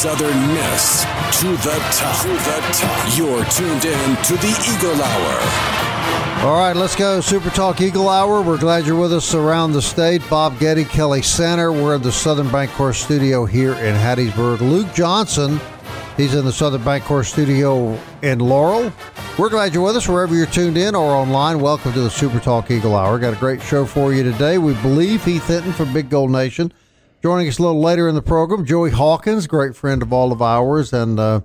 Southern Miss to the top. To the top. You're tuned in to the Eagle Hour. All right, let's go. Super Talk Eagle Hour. We're glad you're with us around the state. Bob Getty, Kelly Sander. We're in the Southern Bank Bancorp studio here in Hattiesburg. Luke Johnson, he's in the Southern Bank Bancorp studio in Laurel. We're glad you're with us wherever you're tuned in or online. Welcome to the Super Talk Eagle Hour. Got a great show for you today. We believe Heath Hinton from Big Gold Nation. Joining us a little later in the program, Joey Hawkins, great friend of all of ours and uh,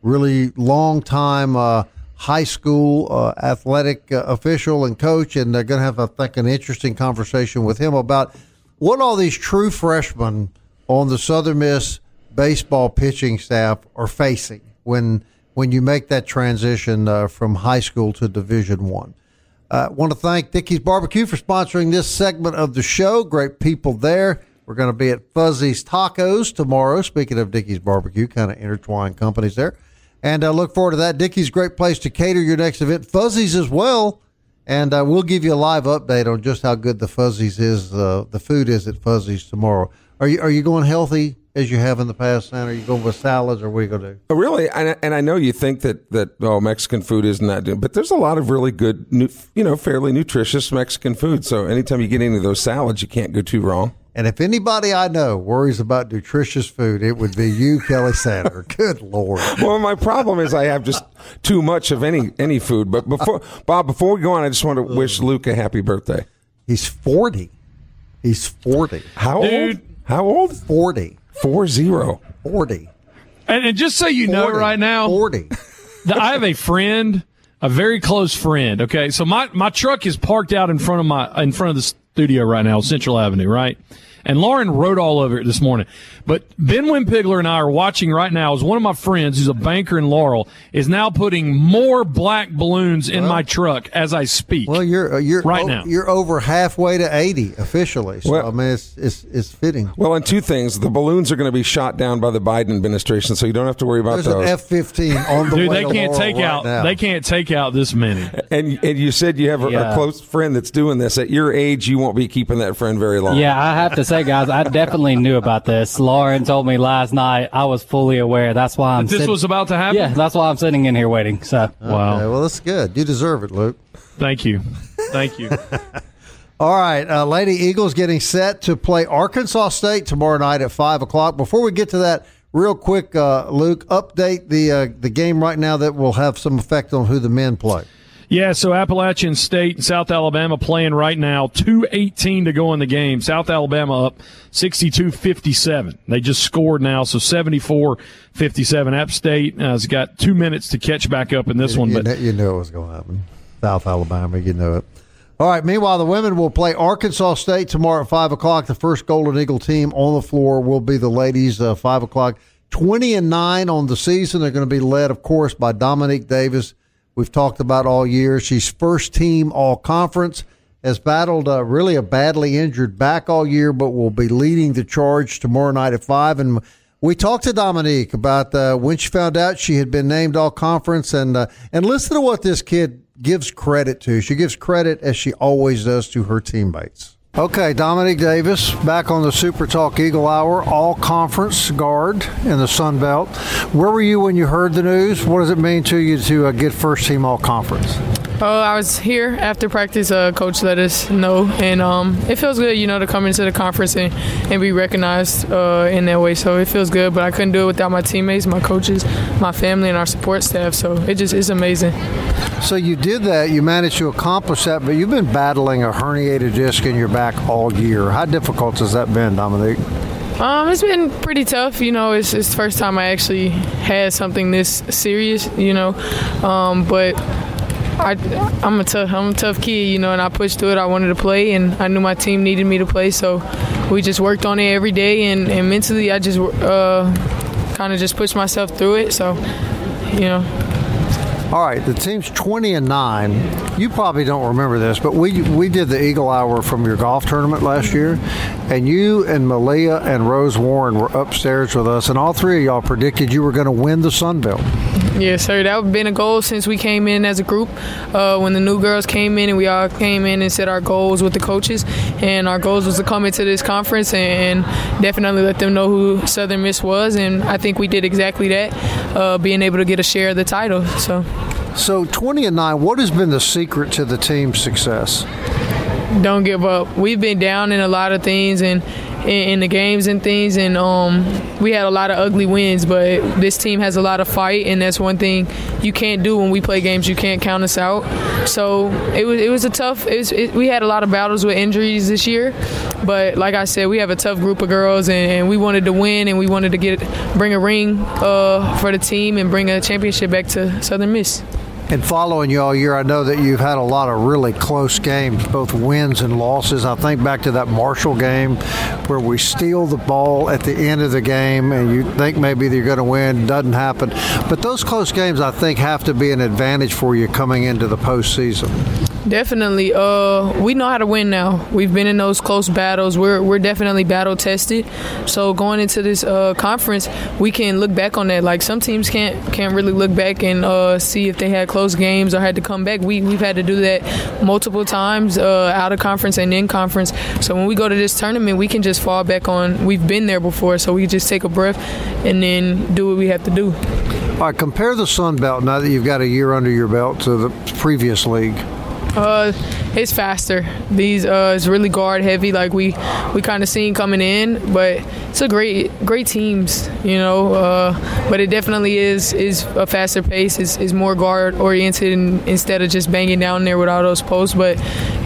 really long time uh, high school uh, athletic uh, official and coach. And they're going to have, I think, an interesting conversation with him about what all these true freshmen on the Southern Miss baseball pitching staff are facing when when you make that transition uh, from high school to Division One. I want to thank Dickey's Barbecue for sponsoring this segment of the show. Great people there. We're going to be at Fuzzy's Tacos tomorrow. Speaking of Dickey's Barbecue, kind of intertwined companies there. And I uh, look forward to that. Dickey's great place to cater your next event. Fuzzy's as well. And uh, we'll give you a live update on just how good the Fuzzy's is, uh, the food is at Fuzzy's tomorrow. Are you are you going healthy as you have in the past, Sam? Are you going with salads or what are you going to do? Oh, Really, and, and I know you think that that oh Mexican food isn't that, good, but there's a lot of really good, you know, fairly nutritious Mexican food. So anytime you get any of those salads, you can't go too wrong. And if anybody I know worries about nutritious food, it would be you, Kelly Sander. Good Lord. Well, my problem is I have just too much of any any food. But before Bob, before we go on, I just want to wish Luke a happy birthday. He's 40. He's 40. How Dude. old? How old? 40. Four zero. 40. And, and just so you know right now, 40. I have a friend, a very close friend. Okay, so my my truck is parked out in front of my in front of the studio right now, Central Avenue, right. And Lauren wrote all over it this morning. But Ben Wimpigler and I are watching right now as one of my friends who's a banker in Laurel is now putting more black balloons in my truck as I speak. Well, you're uh, you're Right o- now. you're over halfway to 80 officially. So Well- I mean it's it's it's fitting. Well, and two things: the balloons are going to be shot down by the Biden administration, so you don't have to worry about There's those. F-15 on the Dude, way they to can't Laurel take right out now. they can't take out this many. and and you said you have a, a close friend that's doing this. At your age, you won't be keeping that friend very long. Yeah, I have to say, guys, I definitely knew about this. Lauren told me last night. I was fully aware. That's why I'm. This sit- was about to happen. Yeah, that's why I'm sitting in here waiting. So Wow. Well, that's good. You deserve it, Luke. Thank you. Thank you. All right, uh, Lady Eagles getting set to play Arkansas State tomorrow night at five o'clock. Before we get to that, real quick, uh, Luke, update the uh, the game right now that will have some effect on who the men play. Yeah, so Appalachian State and South Alabama playing right now. 2.18 to go in the game. South Alabama up 62 57. They just scored now, so 74 57. App State has got two minutes to catch back up in this one. you, But you knew it was going to happen. South Alabama, you know it. All right. Meanwhile, the women will play Arkansas State tomorrow at five o'clock. The first Golden Eagle team on the floor will be the ladies. Uh, five o'clock. Twenty and nine on the season. They're going to be led, of course, by Dominique Davis. We've talked about all year. She's first team all conference. Has battled uh, really a badly injured back all year, but will be leading the charge tomorrow night at five. And we talked to Dominique about uh, when she found out she had been named all conference, and uh, and listen to what this kid gives credit to. She gives credit as she always does to her teammates. Okay, Dominique Davis back on the Super Talk Eagle Hour, all conference guard in the Sun Belt. Where were you when you heard the news? What does it mean to you to uh, get first team all conference? Uh, I was here after practice. Uh, coach let us know, and um, it feels good, you know, to come into the conference and, and be recognized uh, in that way. So it feels good, but I couldn't do it without my teammates, my coaches, my family, and our support staff. So it just is amazing. So you did that, you managed to accomplish that, but you've been battling a herniated disc in your back all year. How difficult has that been, Dominique? Um, it's been pretty tough. You know, it's, it's the first time I actually had something this serious. You know, um, but I, I'm a tough, I'm a tough kid. You know, and I pushed through it. I wanted to play, and I knew my team needed me to play, so we just worked on it every day. And, and mentally, I just uh, kind of just pushed myself through it. So, you know. All right, the team's 20 and 9. You probably don't remember this, but we we did the Eagle Hour from your golf tournament last year, and you and Malia and Rose Warren were upstairs with us, and all three of y'all predicted you were going to win the Sun Belt. Yes, sir. That has been a goal since we came in as a group. Uh, when the new girls came in, and we all came in and set our goals with the coaches, and our goals was to come into this conference and definitely let them know who Southern Miss was, and I think we did exactly that, uh, being able to get a share of the title. So. So 20 and 9, what has been the secret to the team's success? Don't give up. We've been down in a lot of things and in, in the games and things, and um, we had a lot of ugly wins. But this team has a lot of fight, and that's one thing you can't do when we play games. You can't count us out. So it was it was a tough. It was, it, we had a lot of battles with injuries this year, but like I said, we have a tough group of girls, and, and we wanted to win, and we wanted to get bring a ring uh, for the team and bring a championship back to Southern Miss. And following you all year, I know that you've had a lot of really close games, both wins and losses. I think back to that Marshall game where we steal the ball at the end of the game and you think maybe you're going to win. Doesn't happen. But those close games, I think, have to be an advantage for you coming into the postseason. Definitely. Uh, we know how to win now. We've been in those close battles. We're we're definitely battle tested. So going into this uh, conference, we can look back on that. Like some teams can't can't really look back and uh, see if they had close games or had to come back. We we've had to do that multiple times uh, out of conference and in conference. So when we go to this tournament, we can just fall back on. We've been there before, so we just take a breath and then do what we have to do. All right, compare the Sun Belt now that you've got a year under your belt to the previous league. Uh, it's faster. These uh, it's really guard heavy, like we we kind of seen coming in, but it's a great great teams, you know. Uh, but it definitely is is a faster pace. It's, is more guard oriented instead of just banging down there with all those posts. But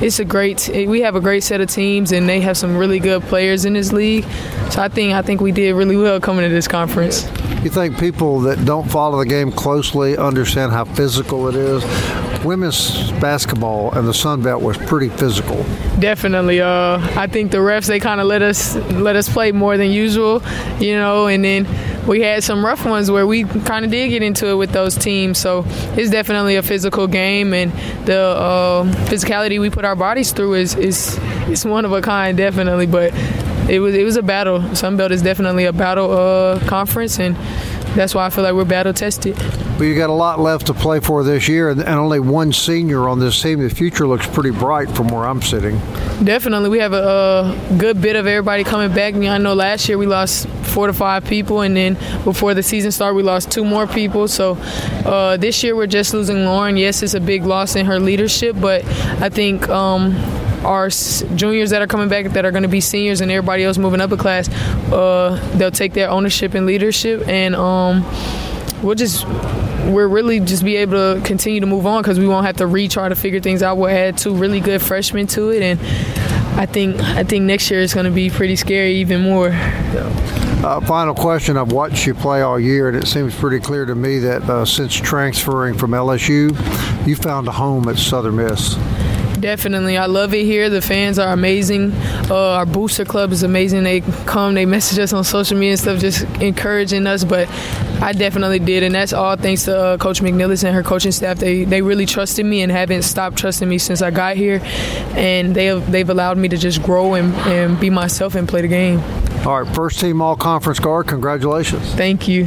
it's a great. We have a great set of teams, and they have some really good players in this league. So I think I think we did really well coming to this conference. You think people that don't follow the game closely understand how physical it is? Women's basketball and the Sun Belt was pretty physical. Definitely. Uh, I think the refs they kind of let us let us play more than usual, you know, and then we had some rough ones where we kind of did get into it with those teams. So it's definitely a physical game, and the uh, physicality we put our bodies through is is is one of a kind, definitely. But it was it was a battle. Sun Belt is definitely a battle uh, conference, and that's why I feel like we're battle tested. Well, you got a lot left to play for this year, and only one senior on this team. The future looks pretty bright from where I'm sitting. Definitely, we have a, a good bit of everybody coming back. I know last year we lost four to five people, and then before the season started, we lost two more people. So uh, this year we're just losing Lauren. Yes, it's a big loss in her leadership, but I think. Um, our juniors that are coming back that are going to be seniors and everybody else moving up a class, uh, they'll take their ownership and leadership, and um, we'll just we're really just be able to continue to move on because we won't have to retry to figure things out. We'll add two really good freshmen to it, and I think I think next year is going to be pretty scary even more. Uh, final question. I've watched you play all year, and it seems pretty clear to me that uh, since transferring from LSU, you found a home at Southern Miss. Definitely. I love it here. The fans are amazing. Uh, our booster club is amazing. They come, they message us on social media and stuff, just encouraging us. But I definitely did, and that's all thanks to uh, Coach McNelis and her coaching staff. They they really trusted me and haven't stopped trusting me since I got here, and they have, they've allowed me to just grow and, and be myself and play the game. All right, first team all conference guard. Congratulations. Thank you.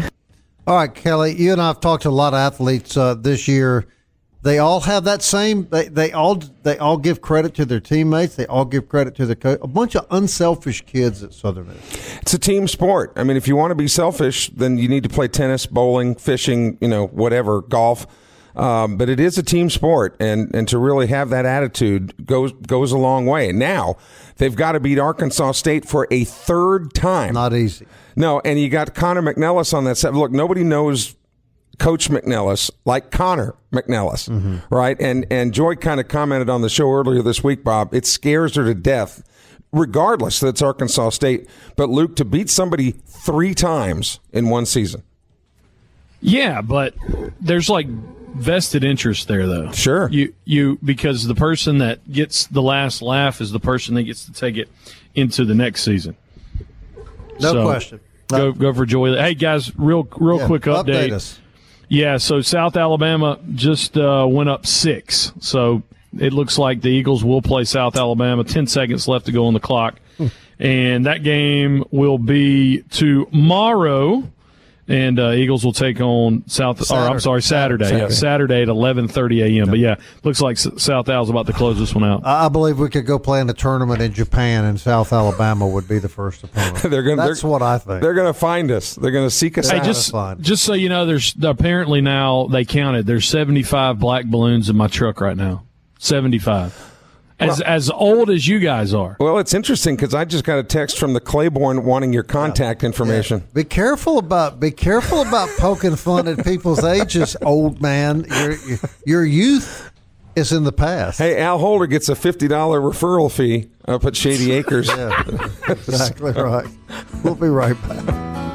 All right, Kelly, you and I have talked to a lot of athletes uh, this year they all have that same. They, they all they all give credit to their teammates. They all give credit to the coach. A bunch of unselfish kids at Southern Miss. It's a team sport. I mean, if you want to be selfish, then you need to play tennis, bowling, fishing, you know, whatever, golf. Um, but it is a team sport, and, and to really have that attitude goes goes a long way. Now they've got to beat Arkansas State for a third time. Not easy. No, and you got Connor McNelis on that set. Look, nobody knows Coach McNelis like Connor McNelis, mm-hmm. right? And and Joy kind of commented on the show earlier this week, Bob. It scares her to death, regardless that it's Arkansas State. But Luke, to beat somebody three times in one season, Yeah, but there's like vested interest there, though. Sure. You you because the person that gets the last laugh is the person that gets to take it into the next season. No So, question. Go go for joy. Hey guys, real real Yeah, quick update. Yeah, so South Alabama just uh, went up six. So it looks like the Eagles will play South Alabama. Ten seconds left to go on the clock, and that game will be tomorrow. And uh, Eagles will take on South. Or I'm sorry, Saturday. Saturday. Yeah, Saturday at 11:30 a.m. But yeah, looks like South Al's about to close this one out. I I believe we could go play in a tournament in Japan, and South Alabama would be the first opponent. they're going. That's they're, what I think. They're going to find us. They're going to seek us Hey, out. just just so you know, there's apparently now they counted. There's 75 black balloons in my truck right now. 75. As as old as you guys are. well, it's interesting because I just got a text from the Claiborne wanting your contact information. Be careful about be careful about poking fun at people's ages, old man. Your your youth is in the past. Hey, Al Holder gets a fifty dollar referral fee up at Shady Acres. Yeah, exactly right. We'll be right back.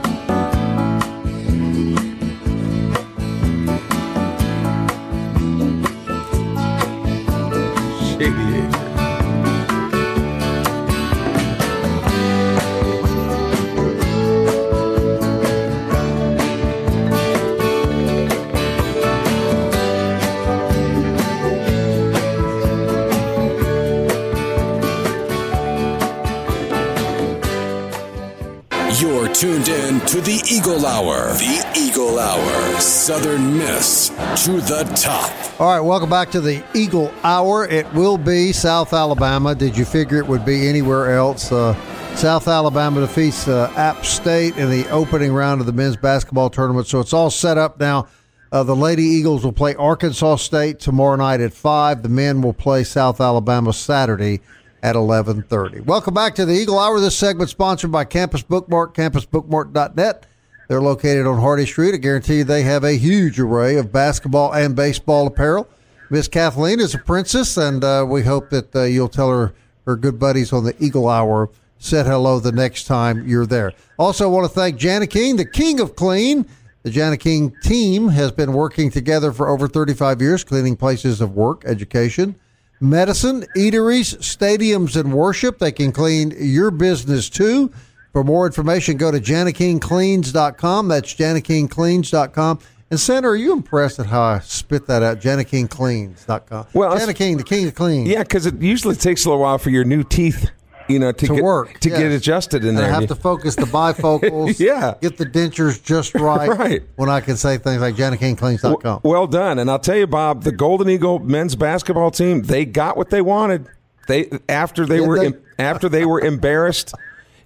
To the Eagle Hour. The Eagle Hour. Southern Miss to the top. All right, welcome back to the Eagle Hour. It will be South Alabama. Did you figure it would be anywhere else? Uh, South Alabama defeats uh, App State in the opening round of the men's basketball tournament, so it's all set up now. Uh, the Lady Eagles will play Arkansas State tomorrow night at five. The men will play South Alabama Saturday at eleven thirty. Welcome back to the Eagle Hour. This segment sponsored by Campus Bookmart, campusbookmart.net. They're located on Hardy Street. I guarantee you they have a huge array of basketball and baseball apparel. Miss Kathleen is a princess, and uh, we hope that uh, you'll tell her her good buddies on the Eagle Hour said hello the next time you're there. Also, want to thank Jana King, the king of clean. The Jana King team has been working together for over 35 years, cleaning places of work, education, medicine, eateries, stadiums, and worship. They can clean your business too. For more information, go to janakingcleans.com. That's janakingcleans.com. And Santa, are you impressed at how I spit that out? janakingcleans.com. Well, Jana King, the king of clean. Yeah, because it usually takes a little while for your new teeth, you know, to, To get, work, to get adjusted in And I there. have to focus the bifocals. Yeah. Get the dentures just right. Right. When I can say things like janakingcleans.com. Well done. And I'll tell you, Bob, the Golden Eagle men's basketball team, they got what they wanted. They after they Did were they? em- after they were embarrassed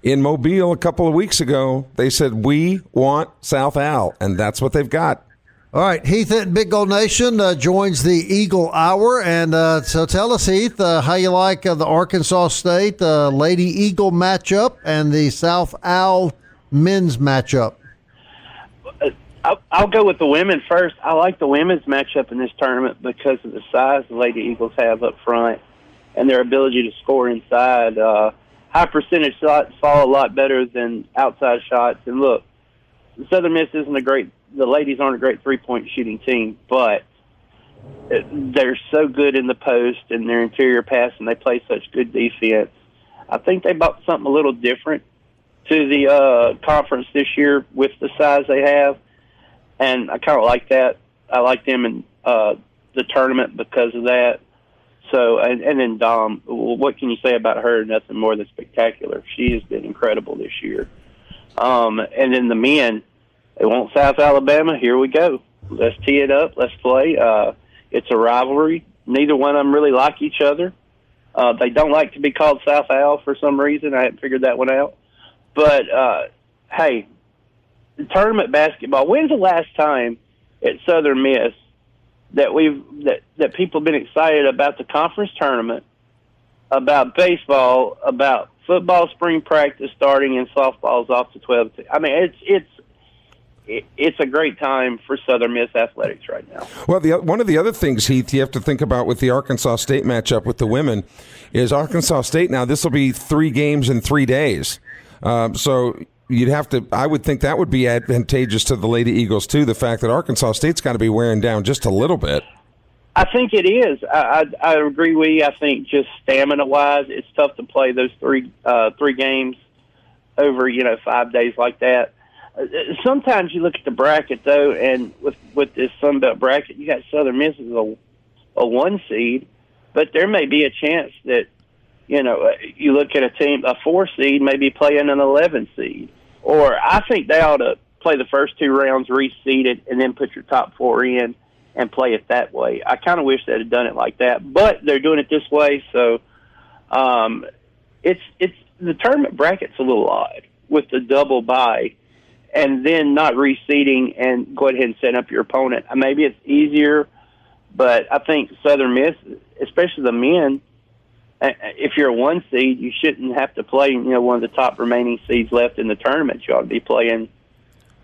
in Mobile a couple of weeks ago, they said we want South Al, and that's what they've got. All right, Heath at Big Gold Nation uh, joins the Eagle Hour, and uh, so tell us, Heath, uh, how you like uh, the Arkansas State uh, Lady Eagle matchup and the South Al men's matchup. I'll, I'll go with the women first. I like the women's matchup in this tournament because of the size the Lady Eagles have up front and their ability to score inside. Uh, high percentage shots fall a lot better than outside shots. And look, Southern Miss isn't a great. The ladies aren't a great three point shooting team, but they're so good in the post and their interior pass, and they play such good defense. I think they brought something a little different to the uh, conference this year with the size they have, and I kind of like that. I like them in uh, the tournament because of that. So, and, and then Dom, what can you say about her? Nothing more than spectacular. She has been incredible this year. Um, and then the men, they want South Alabama. Here we go. Let's tee it up. Let's play. Uh, it's a rivalry. Neither one of them really like each other. Uh, they don't like to be called South Al for some reason. I haven't figured that one out. But uh, hey, tournament basketball. When's the last time at Southern Miss that we've that that people have been excited about the conference tournament, about baseball, about football spring practice starting and softball's off to 12. I mean, it's it's it's a great time for Southern Miss athletics right now. Well, the, one of the other things, Heath, you have to think about with the Arkansas State matchup with the women is Arkansas State. Now, this will be three games in three days, um, so you'd have to. I would think that would be advantageous to the Lady Eagles too. The fact that Arkansas State's got to be wearing down just a little bit. I think it is. I, I, I agree with you. I think just stamina wise, it's tough to play those three uh, three games over you know five days like that. Sometimes you look at the bracket though, and with with this Sun Belt bracket, you got Southern Miss as a a one seed, but there may be a chance that you know uh, you look at a team a four seed maybe playing an eleven seed, or I think they ought to play the first two rounds reseeded and then put your top four in and play it that way. I kind of wish they'd have done it like that, but they're doing it this way, so um, it's it's the tournament bracket's a little odd with the double bye and then not reseeding and go ahead and set up your opponent. Uh, maybe it's easier, but I think Southern Miss, especially the men, uh, if you're a one seed, you shouldn't have to play, you know, one of the top remaining seeds left in the tournament. You ought to be playing,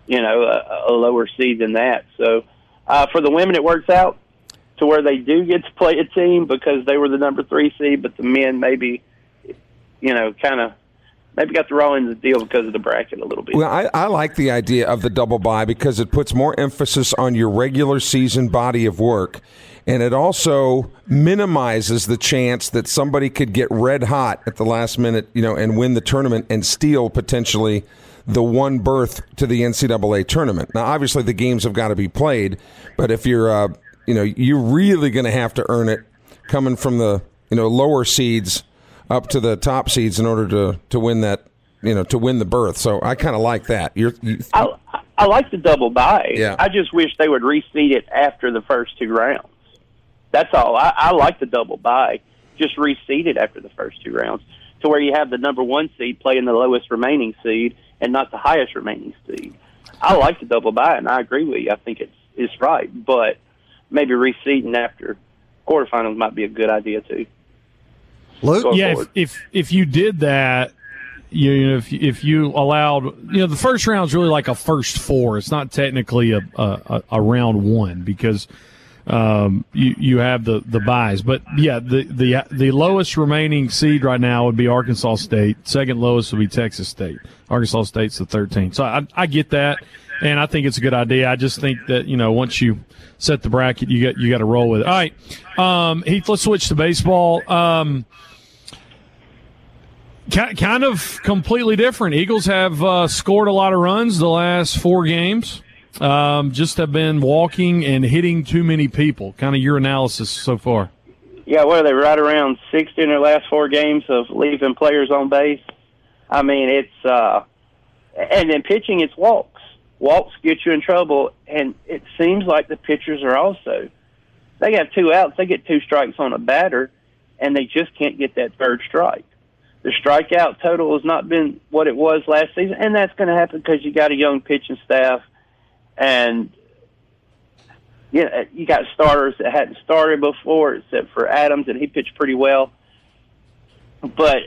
you know, a, a lower seed than that. So uh, for the women, it works out to where they do get to play a team because they were the number three seed, but the men maybe, you know, kind of maybe got the end of the deal because of the bracket a little bit. Well, I, I like the idea of the double bye because it puts more emphasis on your regular season body of work. And it also minimizes the chance that somebody could get red hot at the last minute, you know, and win the tournament and steal potentially the one berth to the NCAA tournament. Now, obviously, the games have got to be played, but if you're, uh, you know, you're really going to have to earn it coming from the, you know, lower seeds up to the top seeds in order to to win that you know to win the berth. So I kind of like that. You're, you, I, I like the double bye. Yeah. I just wish they would reseed it after the first two rounds. That's all. I, I like the double bye. Just reseed it after the first two rounds to where you have the number one seed playing the lowest remaining seed and not the highest remaining seed. I like the double bye, and I agree with you. I think it's it's right, but maybe reseeding after quarterfinals might be a good idea too. Luke? yeah, if, if if you did that, you, you know, if if you allowed, you know, the first round is really like a first four. It's not technically a a, a round one because um, you you have the the byes. But yeah, the the the lowest remaining seed right now would be Arkansas State. Second lowest would be Texas State. Arkansas State's the 13. So I I get that, and I think it's a good idea. I just think that you know once you set the bracket, you got you got to roll with it. All right, um, Heath. Let's switch to baseball. Um, kind of completely different. Eagles have uh, scored a lot of runs the last four games. Um, just have been walking and hitting too many people. Kind of your analysis so far. Yeah, what are they right around sixty in their last four games of leaving players on base? I mean, it's uh, and then pitching, it's walks. Walks get you in trouble, and it seems like the pitchers are also. They have two outs, they get two strikes on a batter, and they just can't get that third strike the strikeout total has not been what it was last season, and that's going to happen because you got a young pitching staff, and you know, you got starters that hadn't started before, except for Adams, and he pitched pretty well. But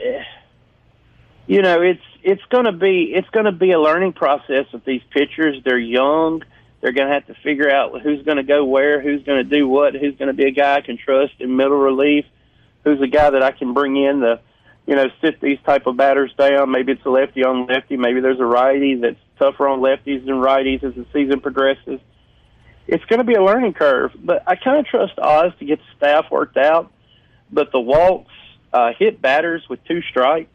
you know, it's it's going to be it's going to be a learning process with these pitchers. They're young. They're going to have to figure out who's going to go where, who's going to do what, who's going to be a guy I can trust in middle relief, who's a guy that I can bring in the you know, sit these type of batters down. Maybe it's a lefty on lefty. Maybe there's a righty that's tougher on lefties than righties as the season progresses. It's going to be a learning curve, but I kind of trust Oz to get the staff worked out. But the walks, uh, hit batters with two strikes,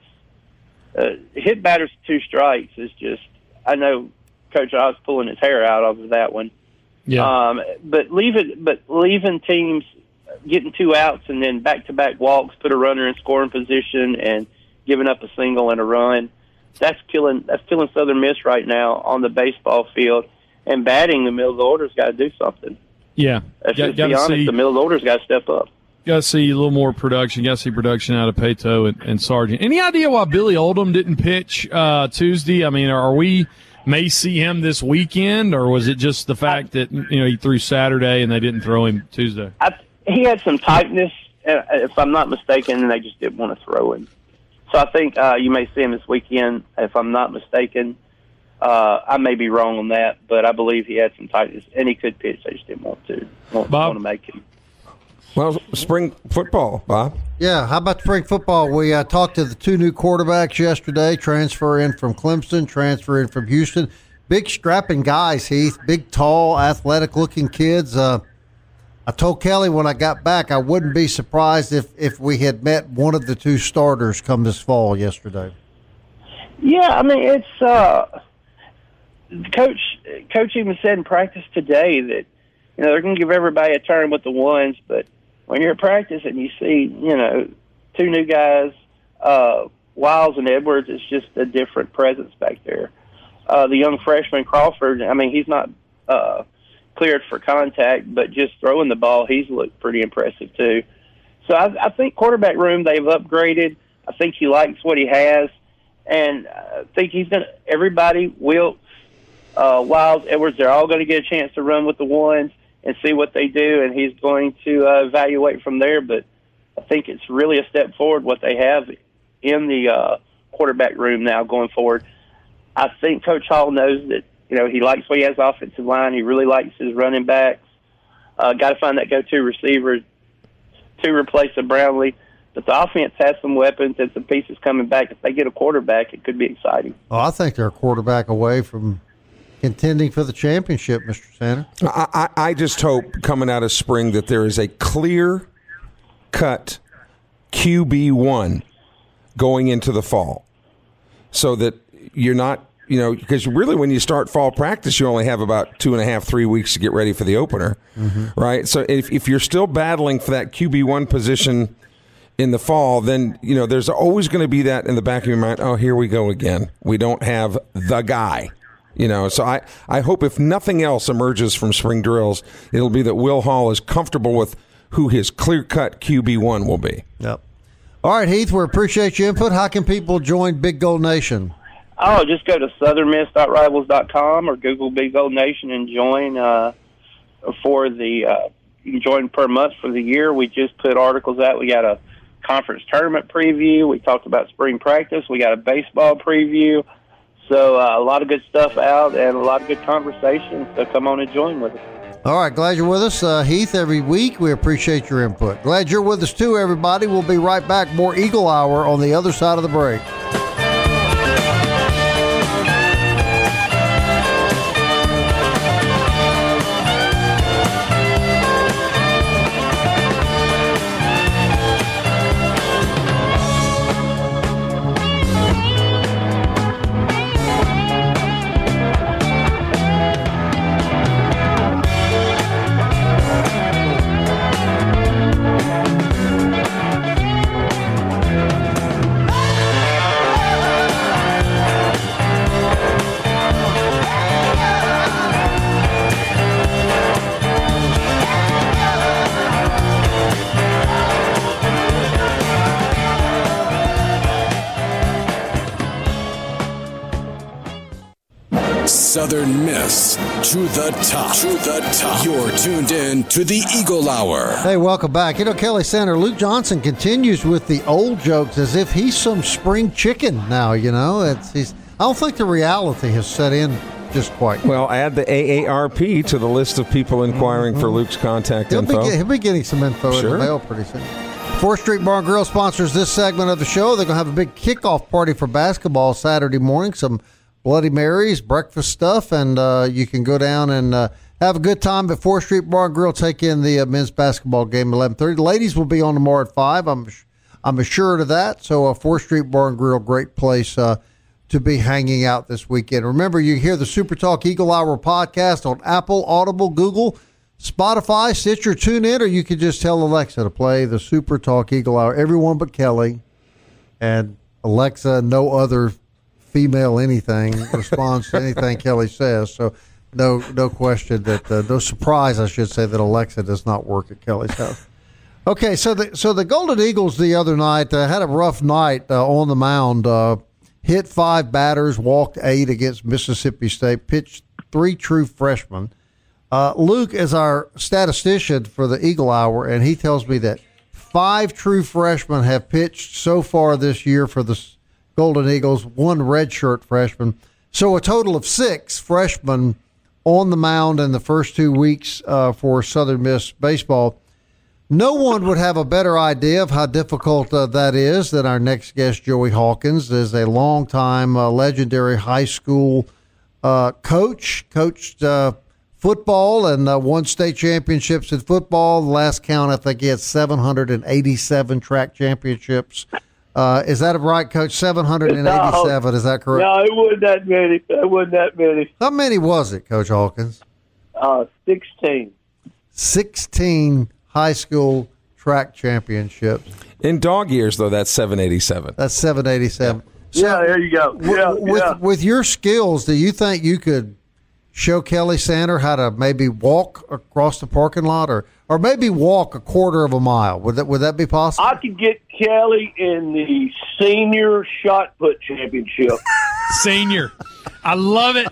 uh, hit batters with two strikes is just. I know Coach Oz pulling his hair out of that one. Yeah. Um, but leaving, but leaving teams getting two outs and then back to back walks, put a runner in scoring position, and giving up a single and a run. That's killing. That's killing Southern Miss right now on the baseball field. And batting, the middle of the order's got to do something. Yeah, Let's got, just got be honest. see. The middle of the order's got to step up. Got to see a little more production. Got to see production out of Pato and, and Sargent. Any idea why Billy Oldham didn't pitch uh, Tuesday? I mean, are we may see him this weekend, or was it just the fact that you know he threw Saturday and they didn't throw him Tuesday? I, he had some tightness, uh, if I'm not mistaken, and they just didn't want to throw him. So I think uh, you may see him this weekend, if I'm not mistaken. Uh, I may be wrong on that, but I believe he had some tightness, and he could pitch. They just didn't want to want, Bob? want to make him. Well, spring football, Bob. Yeah, how about spring football? We uh, talked to the two new quarterbacks yesterday. Transfer in from Clemson, transfer in from Houston. Big strapping guys, Heath. Big, tall, athletic-looking kids. Uh, I told Kelly when I got back I wouldn't be surprised if if we had met one of the two starters come this fall yesterday. Yeah, I mean it's uh, coach. Coach even said in practice today that you know they're going to give everybody a turn with the ones, but when you're at practice and you see you know two new guys, uh, Wiles and Edwards, it's just a different presence back there. Uh, the young freshman Crawford, I mean he's not uh, cleared for contact, but just throwing the ball, he's looked pretty impressive too. So I, I think quarterback room they've upgraded. I think he likes what he has, and I think he's to. Everybody, Wilkes, uh, Wiles, Edwards, they're all going to get a chance to run with the ones and see what they do, and he's going to uh, evaluate from there. But I think it's really a step forward what they have in the uh, quarterback room now going forward. I think Coach Hall knows that you know he likes what he has offensive line. He really likes his running backs. Uh, Got to find that go-to receiver to replace the Brownlee. But the offense has some weapons and some pieces coming back. If they get a quarterback, it could be exciting. Oh, I think they're a quarterback away from contending for the championship, Mr. Sanders. I, I, I just hope coming out of spring that there is a clear cut QB one going into the fall, so that you're not you know because really when you start fall practice you only have about two and a half three weeks to get ready for the opener, mm-hmm. right? So if if you're still battling for that QB one position in the fall, then you know there's always going to be that in the back of your mind. Oh, here we go again. We don't have the guy. You know, so I, I hope if nothing else emerges from spring drills, it'll be that Will Hall is comfortable with who his clear cut QB one will be. Yep. All right, Heath, we appreciate your input. How can people join Big Gold Nation? Oh, just go to southernmiss.rivals.com or Google Big Gold Nation and join uh, for the uh, join per month for the year. We just put articles out. We got a conference tournament preview. We talked about spring practice. We got a baseball preview. So uh, a lot of good stuff out and a lot of good conversations. So come on and join with us. All right, glad you're with us, uh, Heath, every week. We appreciate your input. Glad you're with us too, everybody. We'll be right back. More Eagle Hour on the other side of the break. To the top. To the top. You're tuned in to the Eagle Hour. Hey, welcome back. You know, Kelly Sander, Luke Johnson continues with the old jokes as if he's some spring chicken now, you know. It's, he's, I don't think the reality has set in just quite. Well, add the AARP to the list of people inquiring for mm-hmm. Luke's contact He'll info. get- he'll be getting some info in Sure. the mail pretty soon. Fourth Street Bar and Grill sponsors this segment of the show. They're going to have a big kickoff party for basketball Saturday morning. Some Bloody Marys, breakfast stuff, and uh, you can go down and uh, have a good time at Fourth Street Bar and Grill. Take in the uh, men's basketball game eleven thirty. The ladies will be on tomorrow at five. I'm I'm assured of that. So uh, Fourth Street Bar and Grill, great place uh, to be hanging out this weekend. Remember, you hear the Super Talk Eagle Hour podcast on Apple, Audible, Google. Spotify, Stitcher, tune in, or you could just tell Alexa to play the Super Talk Eagle Hour. Everyone but Kelly and Alexa, no other female anything responds to anything Kelly says. So no, no question that uh, no surprise, I should say, that Alexa does not work at Kelly's house. Okay, so the so the Golden Eagles the other night uh, had a rough night uh, on the mound. Uh, hit five batters, walked eight against Mississippi State, pitched three true freshmen. Uh, Luke is our statistician for the Eagle Hour, and he tells me that five true freshmen have pitched so far this year for the Golden Eagles, one redshirt freshman. So a total of six freshmen on the mound in the first two weeks uh, for Southern Miss baseball. No one would have a better idea of how difficult uh, that is than our next guest, Joey Hawkins, is a longtime uh, legendary high school uh, coach, coached uh, football and uh, won state championships in football. The last count, I think he had 787 track championships. Uh, is that a right, Coach? 787, no, is that correct? No, it wasn't that many. It wasn't that many. How many was it, Coach Hawkins? Uh, 16. 16 high school track championships. In dog years, though, that's 787. That's 787. So yeah, there you go. Yeah, with, yeah. with your skills, do you think you could show Kelly Sander how to maybe walk across the parking lot or, or maybe walk a quarter of a mile? Would that would that be possible? I could get Kelly in the senior shot put championship. senior. I love it.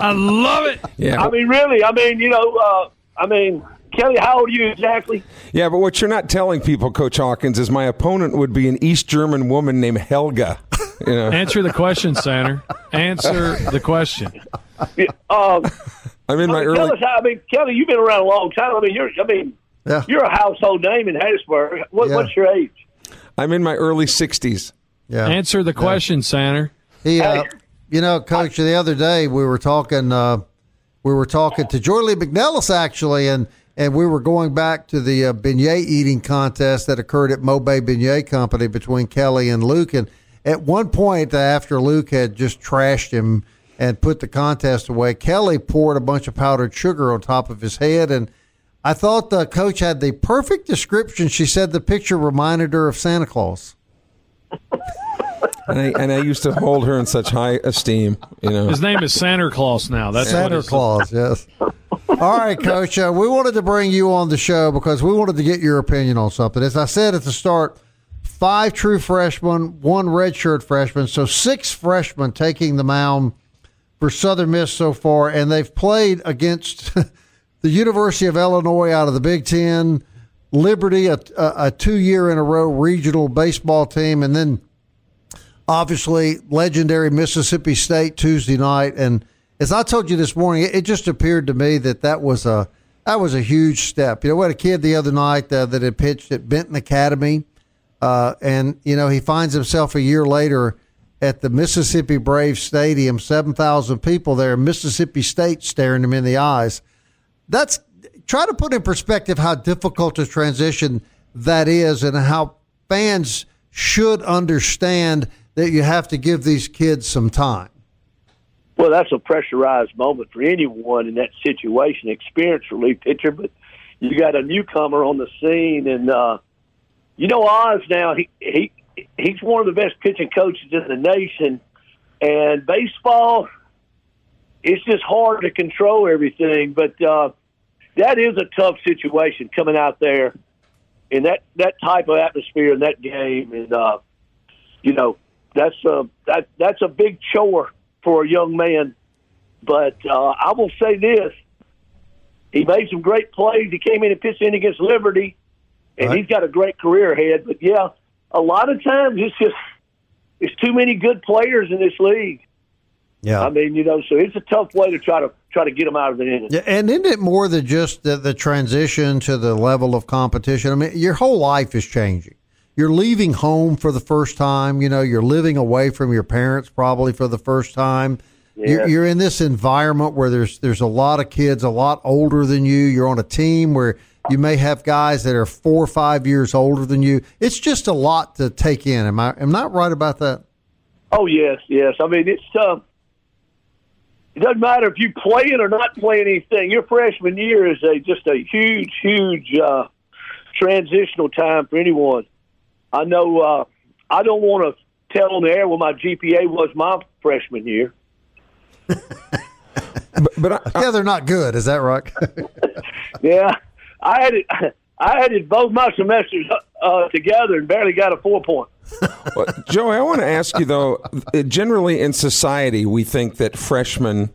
I love it. Yeah. I mean, really. I mean, you know, uh, I mean, Kelly, how old are you exactly? Yeah, but what you're not telling people, Coach Hawkins, is my opponent would be an East German woman named Helga. You know? Answer the question, Sander. Answer the question. Yeah, um, I'm in my I mean, early. Tell us how, I mean, Kelly, you've been around a long time. I mean, you're. I mean, Yeah. you're a household name in Hattiesburg. What, Yeah. What's your age? I'm in my early 60s. yeah. Answer the question, Sander. He, uh, Hey. you know, Coach, the other day we were talking. Uh, we were talking to Joye Lee McNelis actually, and and we were going back to the uh, beignet eating contest that occurred at Mobay Beignet Company between Kelly and Luke. And at one point, after Luke had just trashed him and put the contest away, Kelly poured a bunch of powdered sugar on top of his head. And I thought the coach had the perfect description. She said the picture reminded her of Santa Claus. And I, and I used to hold her in such high esteem, you know. His name is Santa Claus now. That's Santa it's- Claus, yes. All right, Coach. Uh, we wanted to bring you on the show because we wanted to get your opinion on something. As I said at the start, five true freshmen, one redshirt freshman, so six freshmen taking the mound for Southern Miss so far, and they've played against the University of Illinois out of the Big Ten, Liberty, a, a, two year in a row regional baseball team, and then obviously legendary Mississippi State Tuesday night. And as I told you this morning, it, just appeared to me that that was a that was a huge step. You know, we had a kid the other night uh, that had pitched at Benton Academy, uh, and you know he finds himself a year later at the Mississippi Braves Stadium, seven thousand people there, Mississippi State staring him in the eyes. That's try to put in perspective how difficult a transition that is, and how fans should understand that you have to give these kids some time. Well, that's a pressurized moment for anyone in that situation. Experienced relief pitcher, but you got a newcomer on the scene, and uh, you know Oz now. He he he's one of the best pitching coaches in the nation, and baseball. It's just hard to control everything, but uh, that is a tough situation coming out there in that that type of atmosphere in that game, and uh, you know that's a that that's a big chore for a young man. But uh, I will say this: he made some great plays. He came in and pitched in against Liberty, and Right. he's got a great career ahead. But yeah, a lot of times it's just it's too many good players in this league. Yeah. I mean, you know, so it's a tough way to try to try to get them out of the inning. Yeah, and isn't it more than just the, the transition to the level of competition? I mean, your whole life is changing. You're leaving home for the first time. You know, you're living away from your parents probably for the first time. You're, you're in this environment where there's there's a lot of kids a lot older than you. You're on a team where you may have guys that are four or five years older than you. It's just a lot to take in. Am I am not right about that? Oh yes, yes. I mean, it's uh, it doesn't matter if you playing or not playing anything. Your freshman year is a just a huge, huge uh, transitional time for anyone. I know. Uh, I don't want to tell on the air what my GPA was my freshman year. But, but I, Yeah, they're not good. Is that right? Yeah, I had it. I had it both my semesters uh, together and barely got a four point. Well, Joey, I want to ask you though. Generally, in society, we think that freshmen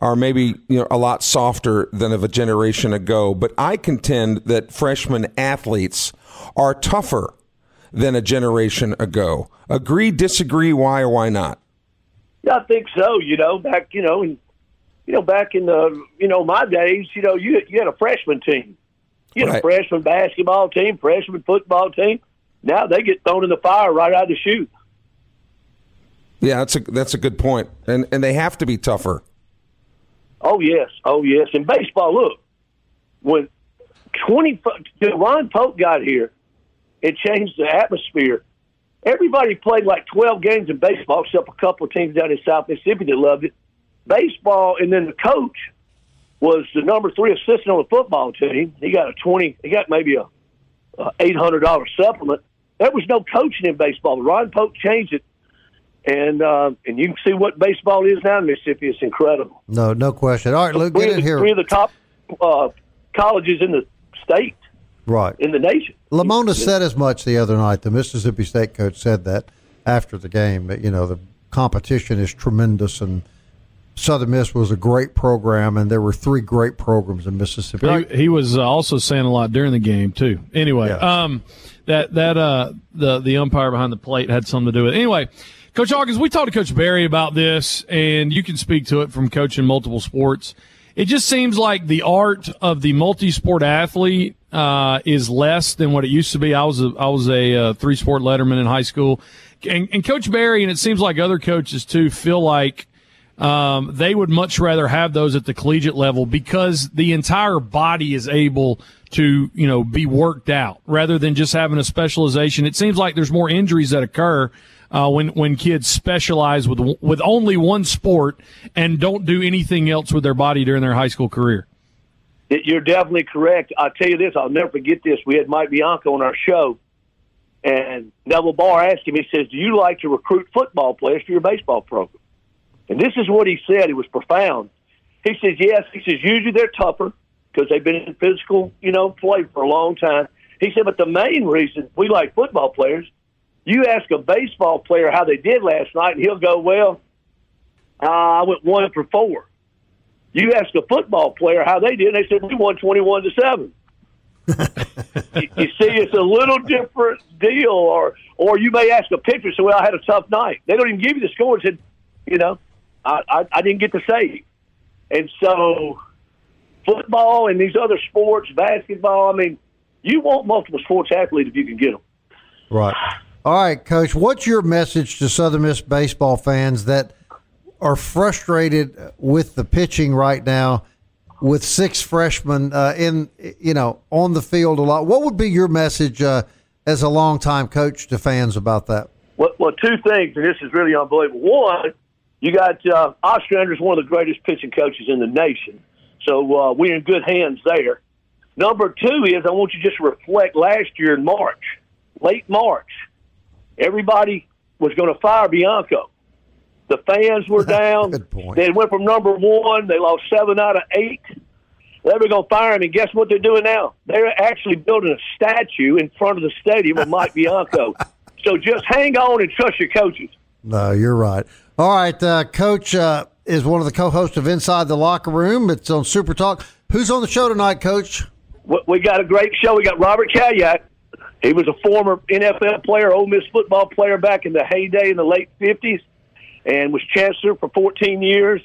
are maybe you know a lot softer than of a generation ago, but I contend that freshman athletes are tougher than a generation ago. Agree, disagree, why or why not? Yeah, I think so. You know, back you know, in, you know, back in the you know my days, you know, you you had a freshman team, you Right. a freshman basketball team, freshman football team. Now they get thrown in the fire right out of the chute. Yeah, that's a that's a good point, and and they have to be tougher. Oh yes, oh yes. In baseball, look, when twenty Ron Polk got here, it changed the atmosphere. Everybody played like twelve games in baseball, except a couple of teams down in South Mississippi that loved it. Baseball, and then the coach was the number three assistant on the football team. He got a twenty. He got maybe a, a eight hundred dollar supplement. There was no coaching in baseball. Ron Polk changed it, and uh, and you can see what baseball is now in Mississippi. It's incredible No, no question. All right, Luke, three get in here. Three of the top uh, colleges in the state, Right. in the nation. Lemonis said as much the other night. The Mississippi State coach said that after the game. That, you know, the competition is tremendous, and Southern Miss was a great program, and there were three great programs in Mississippi. He, he was uh, also saying a lot during the game too. Anyway, Yeah. um, that that uh the the umpire behind the plate had something to do with it. Anyway, Coach Hawkins, we talked to Coach Barry about this, and you can speak to it from coaching multiple sports. It just seems like the art of the multi-sport athlete uh, is less than what it used to be. I was a I was a uh, three sport letterman in high school, and, and Coach Barry, and it seems like other coaches too, feel like um, they would much rather have those at the collegiate level because the entire body is able to, you know, be worked out rather than just having a specialization. It seems like there's more injuries that occur uh, when when kids specialize with with only one sport and don't do anything else with their body during their high school career. You're definitely correct. I'll tell you this, I'll never forget this. We had Mike Bianco on our show, and Neville Barr asked him, he says, Do you like to recruit football players for your baseball program? And this is what he said. It was profound. He says, Yes. He says, Usually they're tougher because they've been in physical, you know, play for a long time. He said, But the main reason we like football players, you ask a baseball player how they did last night, and he'll go, Well, uh, I went one for four. You ask a football player how they did, and they said we won twenty-one to seven. you, you see, it's a little different deal. Or, or you may ask a pitcher, say, "Well, I had a tough night." They don't even give you the score. And said, "You know, I, I, I didn't get to save." And so, football and these other sports, basketball. I mean, you want multiple sports athletes if you can get them. Right. All right, Coach. What's your message to Southern Miss baseball fans that are frustrated with the pitching right now, with six freshmen uh, in you know on the field a lot? What would be your message uh, as a longtime coach to fans about that? Well, well, two things, and this is really unbelievable. One, you got uh, is one of the greatest pitching coaches in the nation, so uh, we're in good hands there. Number two is I want you to just reflect last year in March, late March, everybody was going to fire Bianco. The fans were down. Good point. They went from number one. They lost seven out of eight. They were going to fire him, and guess what they're doing now? They're actually building a statue in front of the stadium of Mike Bianco. So just hang on and trust your coaches. No, you're right. All right, uh, Coach uh, is one of the co-hosts of Inside the Locker Room. It's on Super Talk. Who's on the show tonight, Coach? We- We got a great show. We got Robert Khayat. He was a former NFL player, Ole Miss football player back in the heyday in the late 50s, and was chancellor for 14 years.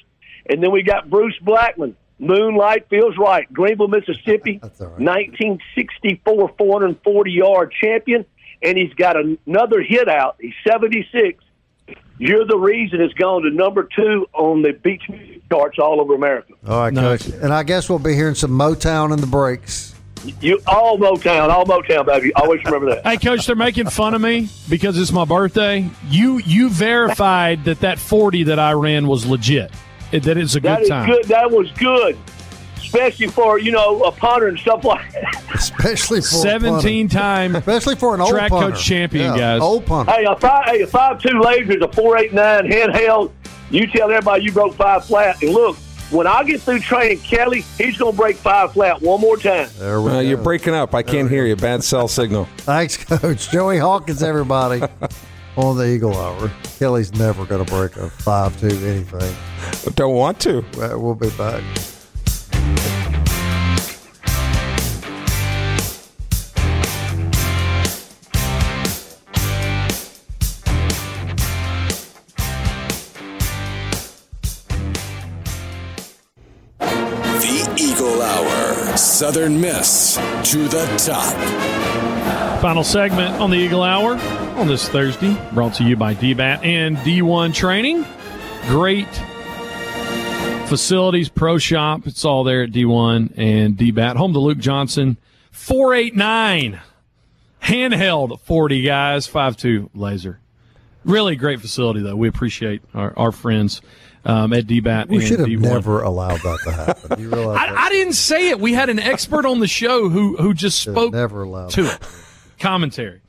And then we got Bruce Blackman. Moonlight feels right. Greenville, Mississippi, right. 1964 440 yard champion, and he's got another hit out. He's 76. You're the reason it's gone to number two on the beach music charts all over America. All right, No. Coach. And I guess we'll be hearing some Motown in the breaks. You all Motown, all Motown, baby. Always remember that. Hey, coach, they're making fun of me because it's my birthday. You you verified that that forty that I ran was legit. It- That it's a That good is time. good. That was good, especially for you know a punter and stuff like that. Especially for a Seventeen time. Especially for an old Track punter. coach champion, Yeah, guys. Old punter. hey, a five, hey, a five two laser is a four eight nine handheld. You tell everybody you broke five flat, and look, when I get through training Kelly, he's going to break five flat one more time. There we Uh, go. you're breaking up. I can't hear you. Bad cell signal. Thanks, Coach. Joey Hawkins, everybody, on the Eagle Hour. Kelly's never going to break a 5 2 anything. Don't want to. We'll be back. Southern Miss to the top. Final segment on the Eagle Hour on this Thursday, brought to you by DBAT and D1 Training. Great facilities, pro shop. It's all there at D1 and DBAT. Home to Luke Johnson, 489. Handheld 40 guys, 5'2 laser. Really great facility, though. We appreciate our, our friends um, at DBAT We should have D1. never allowed that to happen. You realize that? I, I didn't say it. We had an expert on the show who who just spoke never allowed to it. Commentary.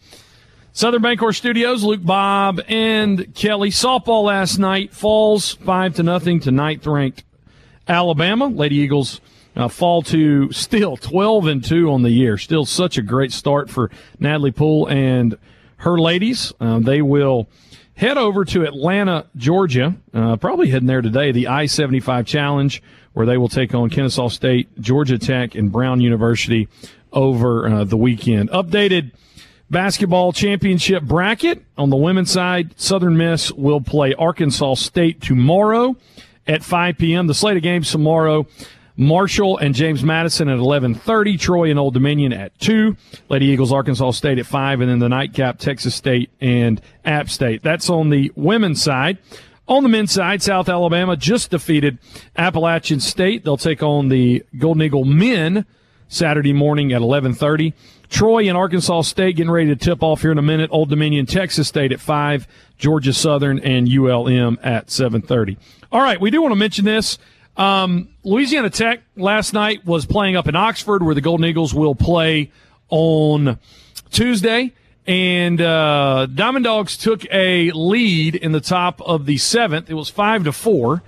Southern Bancorp Studios, Luke Bob and Kelly. Softball last night falls five to nothing to ninth ranked Alabama. Lady Eagles uh, fall to still twelve and two on the year. Still such a great start for Natalie Poole and her ladies. Uh, they will head over to Atlanta, Georgia. Uh, probably heading there today. The I seventy five Challenge, where they will take on Kennesaw State, Georgia Tech, and Brown University over uh, the weekend. Updated basketball championship bracket on the women's side. Southern Miss will play Arkansas State tomorrow at 5 p.m. The slate of games tomorrow. Marshall and James Madison at 11:30, Troy and Old Dominion at 2, Lady Eagles Arkansas State at 5 and then the nightcap Texas State and App State. That's on the women's side. On the men's side, South Alabama just defeated Appalachian State. They'll take on the Golden Eagle men Saturday morning at 11:30. Troy and Arkansas State getting ready to tip off here in a minute. Old Dominion, Texas State at 5, Georgia Southern and ULM at 7:30. All right, we do want to mention this. Um, Louisiana Tech last night was playing up in Oxford, where the Golden Eagles will play on Tuesday. And uh, Diamond Dogs took a lead in the top of the seventh. It was five to four.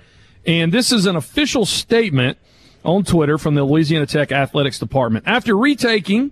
And this is an official statement on Twitter from the Louisiana Tech Athletics Department. After retaking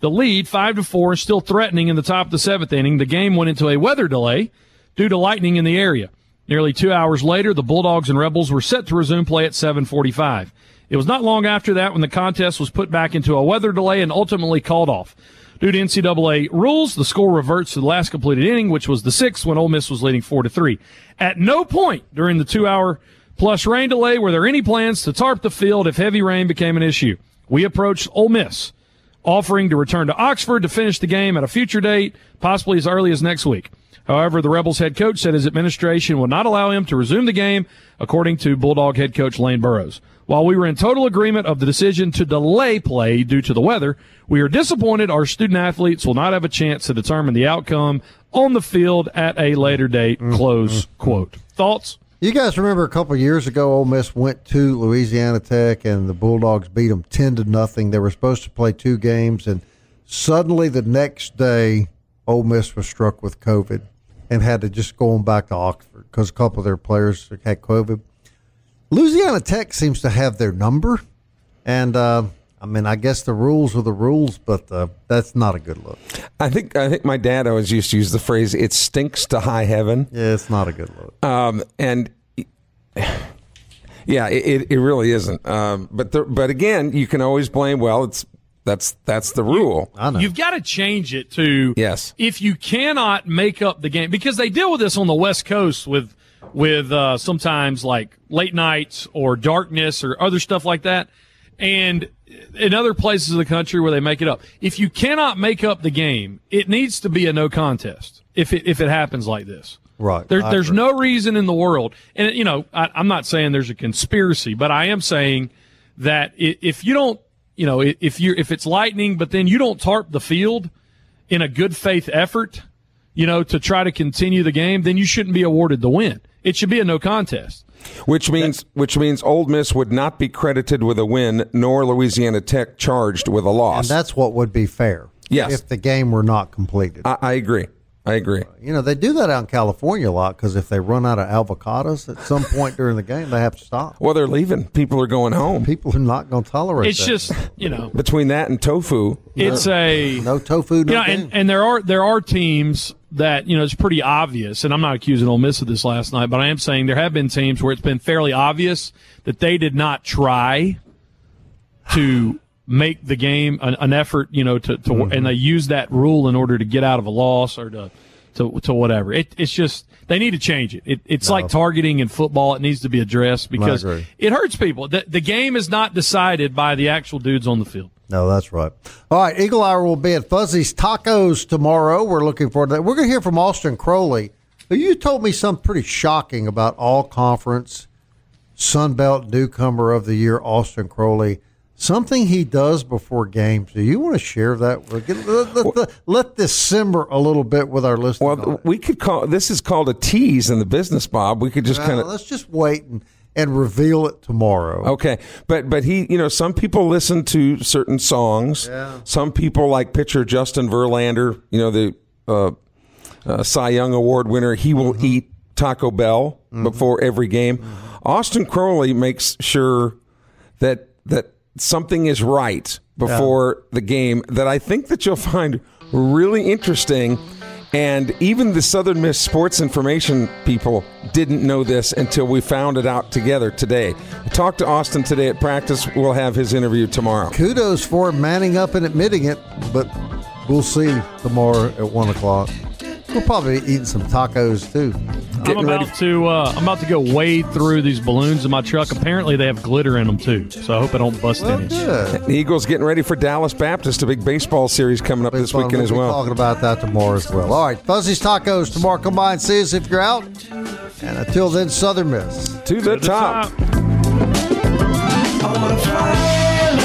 the lead, five to four, still threatening in the top of the seventh inning, the game went into a weather delay due to lightning in the area. Nearly two hours later, the Bulldogs and Rebels were set to resume play at 7:45. It was not long after that when the contest was put back into a weather delay and ultimately called off. Due to NCAA rules, the score reverts to the last completed inning, which was the sixth when Ole Miss was leading four to three. At no point during the two-hour plus rain delay were there any plans to tarp the field if heavy rain became an issue. We approached Ole Miss, offering to return to Oxford to finish the game at a future date, possibly as early as next week. However, the Rebels head coach said his administration will not allow him to resume the game, according to Bulldog head coach Lane Burroughs. While we were in total agreement of the decision to delay play due to the weather, we are disappointed our student athletes will not have a chance to determine the outcome on the field at a later date. Mm-hmm. Close mm-hmm. quote. Thoughts? You guys remember a couple years ago, Ole Miss went to Louisiana Tech and the Bulldogs beat them ten to nothing. They were supposed to play two games, and suddenly the next day, Ole Miss was struck with COVID and had to just go on back to Oxford because a couple of their players had COVID. Louisiana Tech seems to have their number, and uh, I mean, I guess the rules are the rules, but uh, that's not a good look. I think I think my dad always used to use the phrase "it stinks to high heaven," Yeah, it's not a good look. um, and yeah, it, it, really isn't. Um, but the, but again, you can always blame. Well, it's that's that's the rule. I know. You've got to change it to Yes. If you cannot make up the game, because they deal with this on the West Coast with with uh, sometimes like late nights or darkness or other stuff like that, and in other places of the country where they make it up. If you cannot make up the game, it needs to be a no contest. If it if it happens like this. Right. There, there's agree. no reason in the world, and you know, I, I'm not saying there's a conspiracy, but I am saying that if you don't, you know, if you if it's lightning, but then you don't tarp the field in a good faith effort, you know, to try to continue the game, then you shouldn't be awarded the win. It should be a no contest. Which means which means Ole Miss would not be credited with a win, nor Louisiana Tech charged with a loss. And that's what would be fair. Yes. If the game were not completed. I, I agree. I agree. Uh, you know, they do that out in California a lot because if they run out of avocados at some point during the game, they have to stop. Well, they're leaving. People are going home. People are not going to tolerate It's that. just you know, Between that and tofu, it's a no tofu, no you know, and, and there are there are teams that you know it's pretty obvious, and I'm not accusing Ole Miss of this last night, but I am saying there have been teams where it's been fairly obvious that they did not try to make the game an, an effort, you know, to, to Mm-hmm. and they use that rule in order to get out of a loss or to to, to whatever. It, it's just they need to change it. it it's like targeting in football; it needs to be addressed because it hurts people. The, the game is not decided by the actual dudes on the field. No, that's right. All right, Eagle Hour will be at Fuzzy's Tacos tomorrow. We're looking forward to that. We're going to hear from Austin Crowley, you told me something pretty shocking about all conference Sun Belt newcomer of the year, Austin Crowley. Something he does before games. Do you want to share that? with- Let, let, let, let this simmer a little bit with our listeners. well, we could call this is called a tease in the business, Bob. We could just Now, kind of let's just wait and, and reveal it tomorrow. Okay, but but he, you know, some people listen to certain songs. Yeah. Some people like pitcher Justin Verlander, you know, the uh, uh, Cy Young Award winner. He will Mm-hmm. eat Taco Bell before every game. Austin Crowley makes sure that that something is right before the game. That I think that you'll find really interesting. And even the Southern Miss sports information people didn't know this until we found it out together today. Talk to Austin today at practice. We'll have his interview tomorrow. kudos for manning up and admitting it, but we'll see tomorrow at one o'clock. We'll probably be eating some tacos too. I'm about to uh, I'm about to go wade through these balloons in my truck. Apparently, they have glitter in them too, so I hope I don't bust Well, any. good. The Eagles getting ready for Dallas Baptist, a big baseball series coming up this Fun. weekend We'll as be well. Talking about that tomorrow as well. All right, Fuzzy's Tacos tomorrow. Come by and see us if you're out. And until then, Southern Miss. To the top. I wanna